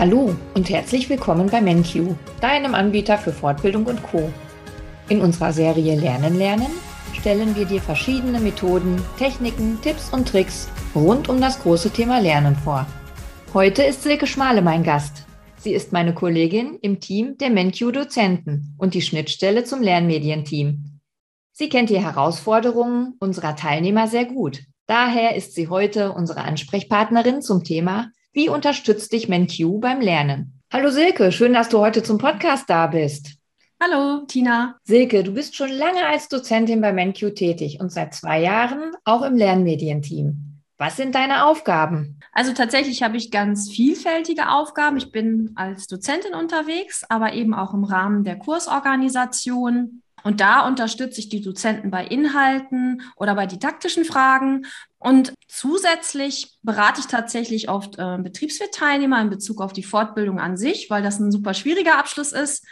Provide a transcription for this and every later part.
Hallo und herzlich willkommen bei MenQ, deinem Anbieter für Fortbildung und Co. In unserer Serie Lernen lernen stellen wir dir verschiedene Methoden, Techniken, Tipps und Tricks rund um das große Thema Lernen vor. Heute ist Silke Schmale mein Gast. Sie ist meine Kollegin im Team der MenQ-Dozenten und die Schnittstelle zum Lernmedienteam. Sie kennt die Herausforderungen unserer Teilnehmer sehr gut. Daher ist sie heute unsere Ansprechpartnerin zum Thema wie unterstützt dich MenQ beim Lernen? Hallo Silke, schön, dass du heute zum Podcast da bist. Hallo, Tina. Silke, du bist schon lange als Dozentin bei MenQ tätig und seit zwei Jahren auch im Lernmedienteam. Was sind deine Aufgaben? Also tatsächlich habe ich ganz vielfältige Aufgaben. Ich bin als Dozentin unterwegs, aber eben auch im Rahmen der Kursorganisation. Und da unterstütze ich die Dozenten bei Inhalten oder bei didaktischen Fragen. Und zusätzlich berate ich tatsächlich oft äh, Betriebswirtteilnehmer in Bezug auf die Fortbildung an sich, weil das ein super schwieriger Abschluss ist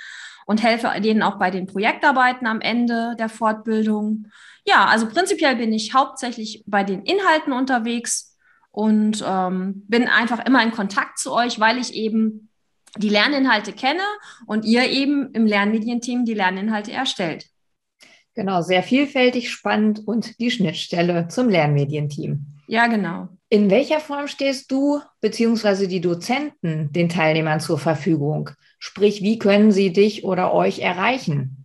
und helfe denen auch bei den Projektarbeiten am Ende der Fortbildung. Ja, also prinzipiell bin ich hauptsächlich bei den Inhalten unterwegs und ähm, bin einfach immer in Kontakt zu euch, weil ich eben die Lerninhalte kenne und ihr eben im Lernmedienteam die Lerninhalte erstellt. Genau, sehr vielfältig, spannend und die Schnittstelle zum Lernmedienteam. Ja, genau. In welcher Form stehst du bzw. die Dozenten den Teilnehmern zur Verfügung? Sprich, wie können sie dich oder euch erreichen?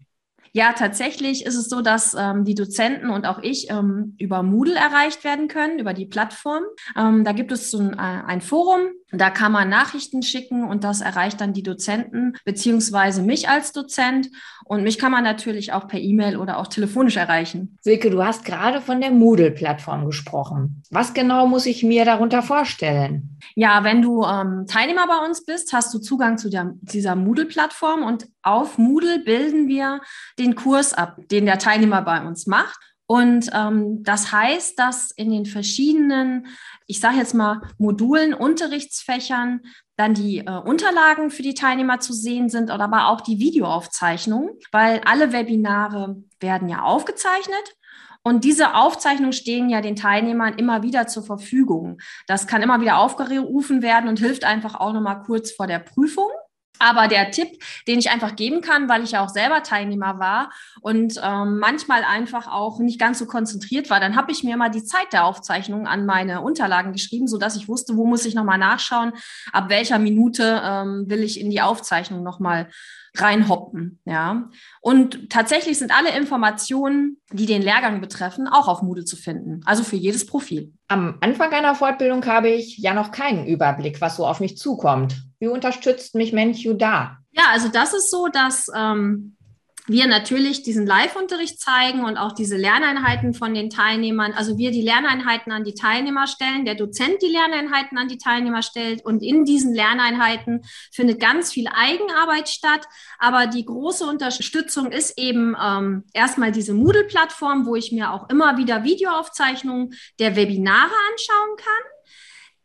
Ja, tatsächlich ist es so, dass ähm, die Dozenten und auch ich ähm, über Moodle erreicht werden können, über die Plattform. Ähm, da gibt es so ein, äh, ein Forum, da kann man Nachrichten schicken und das erreicht dann die Dozenten beziehungsweise mich als Dozent. Und mich kann man natürlich auch per E-Mail oder auch telefonisch erreichen. Silke, du hast gerade von der Moodle-Plattform gesprochen. Was genau muss ich mir darunter vorstellen? Ja, wenn du ähm, Teilnehmer bei uns bist, hast du Zugang zu der, dieser Moodle-Plattform und auf Moodle bilden wir den Kurs ab, den der Teilnehmer bei uns macht. Und ähm, das heißt, dass in den verschiedenen, ich sage jetzt mal, Modulen, Unterrichtsfächern dann die äh, Unterlagen für die Teilnehmer zu sehen sind oder aber auch die Videoaufzeichnungen, weil alle Webinare werden ja aufgezeichnet und diese Aufzeichnungen stehen ja den Teilnehmern immer wieder zur Verfügung. Das kann immer wieder aufgerufen werden und hilft einfach auch nochmal kurz vor der Prüfung. Aber der Tipp, den ich einfach geben kann, weil ich ja auch selber Teilnehmer war und ähm, manchmal einfach auch nicht ganz so konzentriert war, dann habe ich mir mal die Zeit der Aufzeichnung an meine Unterlagen geschrieben, sodass ich wusste, wo muss ich nochmal nachschauen, ab welcher Minute ähm, will ich in die Aufzeichnung nochmal reinhoppen. Ja. Und tatsächlich sind alle Informationen, die den Lehrgang betreffen, auch auf Moodle zu finden. Also für jedes Profil. Am Anfang einer Fortbildung habe ich ja noch keinen Überblick, was so auf mich zukommt. Wie unterstützt mich MenQ da? Ja, also das ist so, dass ähm, wir natürlich diesen Live-Unterricht zeigen und auch diese Lerneinheiten von den Teilnehmern, also wir die Lerneinheiten an die Teilnehmer stellen, der Dozent die Lerneinheiten an die Teilnehmer stellt und in diesen Lerneinheiten findet ganz viel Eigenarbeit statt. Aber die große Unterstützung ist eben ähm, erstmal diese Moodle-Plattform, wo ich mir auch immer wieder Videoaufzeichnungen der Webinare anschauen kann.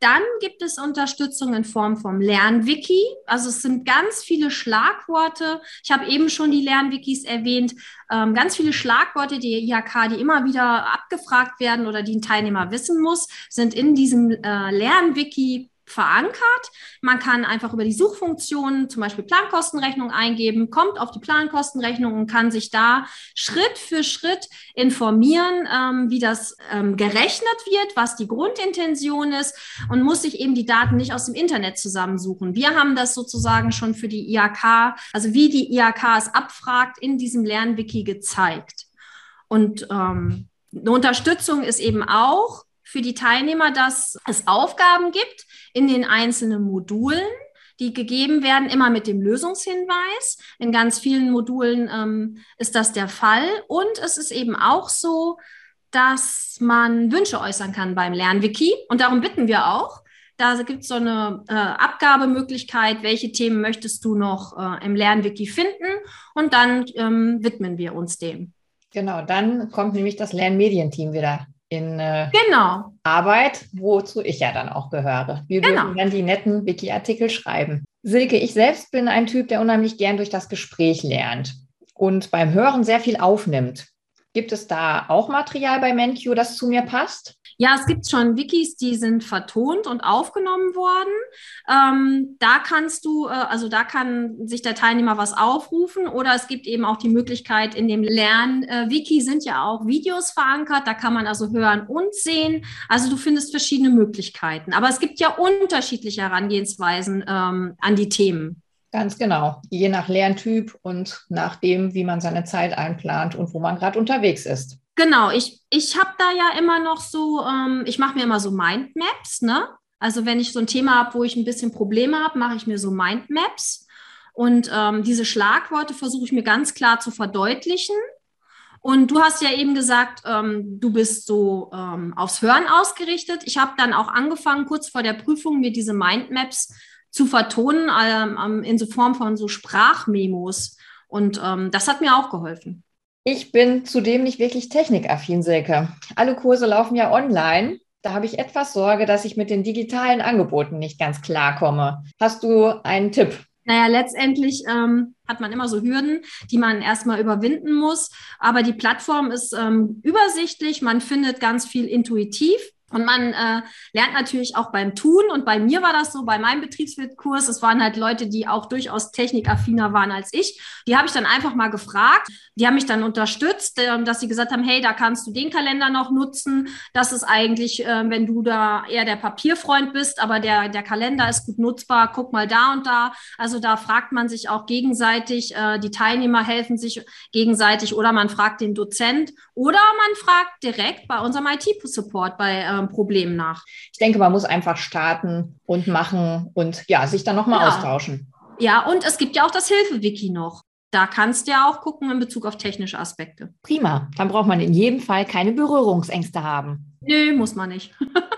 Dann gibt es Unterstützung in Form vom Lernwiki. Also es sind ganz viele Schlagworte. Ich habe eben schon die Lernwikis erwähnt. Ähm, ganz viele Schlagworte, die IHK, die immer wieder abgefragt werden oder die ein Teilnehmer wissen muss, sind in diesem äh, Lernwiki verankert. Man kann einfach über die Suchfunktion zum Beispiel Plankostenrechnung eingeben, kommt auf die Plankostenrechnung und kann sich da Schritt für Schritt informieren, ähm, wie das ähm, gerechnet wird, was die Grundintention ist und muss sich eben die Daten nicht aus dem Internet zusammensuchen. Wir haben das sozusagen schon für die IAK, also wie die IAK es abfragt, in diesem Lernwiki gezeigt. Und ähm, eine Unterstützung ist eben auch, für die Teilnehmer, dass es Aufgaben gibt in den einzelnen Modulen, die gegeben werden, immer mit dem Lösungshinweis. In ganz vielen Modulen ähm, ist das der Fall. Und es ist eben auch so, dass man Wünsche äußern kann beim Lernwiki. Und darum bitten wir auch. Da gibt es so eine äh, Abgabemöglichkeit, welche Themen möchtest du noch äh, im Lernwiki finden? Und dann ähm, widmen wir uns dem. Genau, dann kommt nämlich das Lernmedienteam wieder in äh, genau. Arbeit, wozu ich ja dann auch gehöre. Wir genau. dürfen dann die netten Wiki-Artikel schreiben. Silke, ich selbst bin ein Typ, der unheimlich gern durch das Gespräch lernt und beim Hören sehr viel aufnimmt. Gibt es da auch Material bei MenQ, das zu mir passt? Ja, es gibt schon Wikis, die sind vertont und aufgenommen worden. Ähm, da kannst du, äh, also da kann sich der Teilnehmer was aufrufen oder es gibt eben auch die Möglichkeit in dem Lern-Wiki äh, sind ja auch Videos verankert, da kann man also hören und sehen. Also du findest verschiedene Möglichkeiten. Aber es gibt ja unterschiedliche Herangehensweisen ähm, an die Themen. Ganz genau, je nach Lerntyp und nach dem, wie man seine Zeit einplant und wo man gerade unterwegs ist. Genau, ich, ich habe da ja immer noch so, ähm, ich mache mir immer so Mindmaps, ne? Also wenn ich so ein Thema habe, wo ich ein bisschen Probleme habe, mache ich mir so Mindmaps. Und ähm, diese Schlagworte versuche ich mir ganz klar zu verdeutlichen. Und du hast ja eben gesagt, ähm, du bist so ähm, aufs Hören ausgerichtet. Ich habe dann auch angefangen, kurz vor der Prüfung mir diese Mindmaps zu vertonen, ähm, in so Form von so Sprachmemos. Und ähm, das hat mir auch geholfen. Ich bin zudem nicht wirklich technikaffin, Silke. Alle Kurse laufen ja online. Da habe ich etwas Sorge, dass ich mit den digitalen Angeboten nicht ganz klarkomme. Hast du einen Tipp? Naja, letztendlich ähm, hat man immer so Hürden, die man erstmal überwinden muss. Aber die Plattform ist ähm, übersichtlich, man findet ganz viel intuitiv. Und man äh, lernt natürlich auch beim Tun. Und bei mir war das so, bei meinem Betriebswirtkurs, es waren halt Leute, die auch durchaus technikaffiner waren als ich. Die habe ich dann einfach mal gefragt. Die haben mich dann unterstützt, äh, dass sie gesagt haben, hey, da kannst du den Kalender noch nutzen. Das ist eigentlich, äh, wenn du da eher der Papierfreund bist, aber der, der Kalender ist gut nutzbar. Guck mal da und da. Also da fragt man sich auch gegenseitig. Äh, die Teilnehmer helfen sich gegenseitig oder man fragt den Dozent oder man fragt direkt bei unserem IT-Support, bei äh, ähm, Problemen nach. Ich denke, man muss einfach starten und machen und ja, sich dann nochmal ja. austauschen. Ja, und es gibt ja auch das Hilfe-Wiki noch. Da kannst du ja auch gucken in Bezug auf technische Aspekte. Prima. Dann braucht man in jedem Fall keine Berührungsängste haben. Nö, muss man nicht.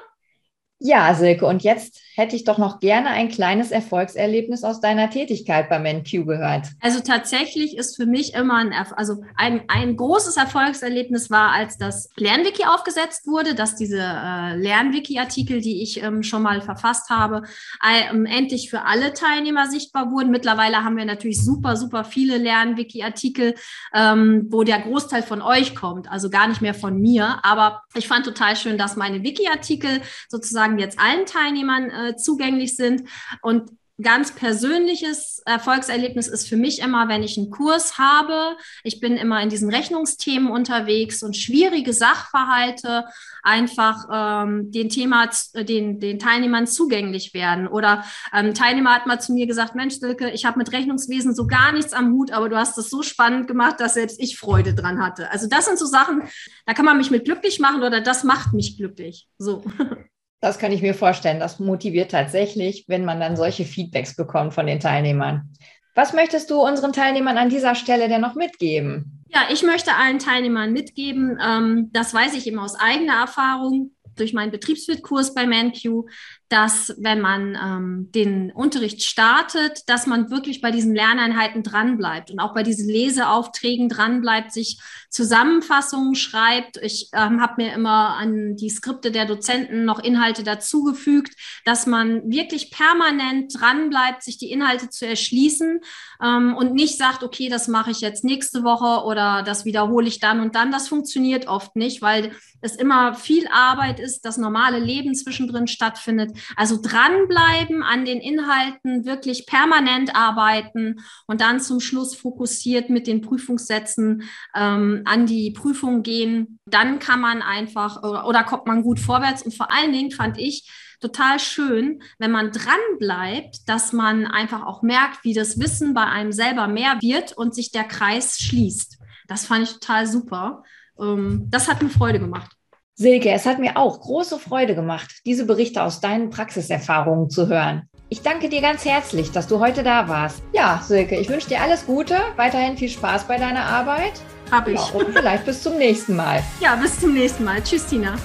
Ja, Silke, und jetzt hätte ich doch noch gerne ein kleines Erfolgserlebnis aus deiner Tätigkeit beim MenQ gehört. Also tatsächlich ist für mich immer ein, also ein, ein großes Erfolgserlebnis war, als das Lernwiki aufgesetzt wurde, dass diese äh, Lernwiki-Artikel, die ich ähm, schon mal verfasst habe, ähm, endlich für alle Teilnehmer sichtbar wurden. Mittlerweile haben wir natürlich super, super viele Lernwiki-Artikel, ähm, wo der Großteil von euch kommt, also gar nicht mehr von mir. Aber ich fand total schön, dass meine Wiki-Artikel sozusagen sozusagen jetzt allen Teilnehmern äh, zugänglich sind. Und ganz persönliches Erfolgserlebnis ist für mich immer, wenn ich einen Kurs habe. Ich bin immer in diesen Rechnungsthemen unterwegs und schwierige Sachverhalte einfach ähm, den Thema, den, den Teilnehmern zugänglich werden. Oder ähm, Teilnehmer hat mal zu mir gesagt, Mensch, Silke, ich habe mit Rechnungswesen so gar nichts am Hut, aber du hast das so spannend gemacht, dass selbst ich Freude dran hatte. Also das sind so Sachen, da kann man mich mit glücklich machen oder das macht mich glücklich. So. Das kann ich mir vorstellen. Das motiviert tatsächlich, wenn man dann solche Feedbacks bekommt von den Teilnehmern. Was möchtest du unseren Teilnehmern an dieser Stelle denn noch mitgeben? Ja, ich möchte allen Teilnehmern mitgeben, ähm, das weiß ich immer aus eigener Erfahrung durch meinen Betriebswirtkurs bei ManQ, dass wenn man ähm, den Unterricht startet, dass man wirklich bei diesen Lerneinheiten dranbleibt und auch bei diesen Leseaufträgen dranbleibt, sich Zusammenfassungen schreibt. Ich ähm, habe mir immer an die Skripte der Dozenten noch Inhalte dazugefügt, dass man wirklich permanent dranbleibt, sich die Inhalte zu erschließen ähm, und nicht sagt, okay, das mache ich jetzt nächste Woche oder das wiederhole ich dann und dann. Das funktioniert oft nicht, weil es immer viel Arbeit ist, das normale Leben zwischendrin stattfindet. Also dranbleiben an den Inhalten, wirklich permanent arbeiten und dann zum Schluss fokussiert mit den Prüfungssätzen ähm, an die Prüfung gehen. Dann kann man einfach oder, oder kommt man gut vorwärts. Und vor allen Dingen fand ich, total schön, wenn man dran bleibt, dass man einfach auch merkt, wie das Wissen bei einem selber mehr wird und sich der Kreis schließt. Das fand ich total super. Ähm, das hat mir Freude gemacht. Silke, es hat mir auch große Freude gemacht, diese Berichte aus deinen Praxiserfahrungen zu hören. Ich danke dir ganz herzlich, dass du heute da warst. Ja, Silke, ich wünsche dir alles Gute, weiterhin viel Spaß bei deiner Arbeit. Hab ich. Ja, und vielleicht bis zum nächsten Mal. Ja, bis zum nächsten Mal. Tschüss, Tina.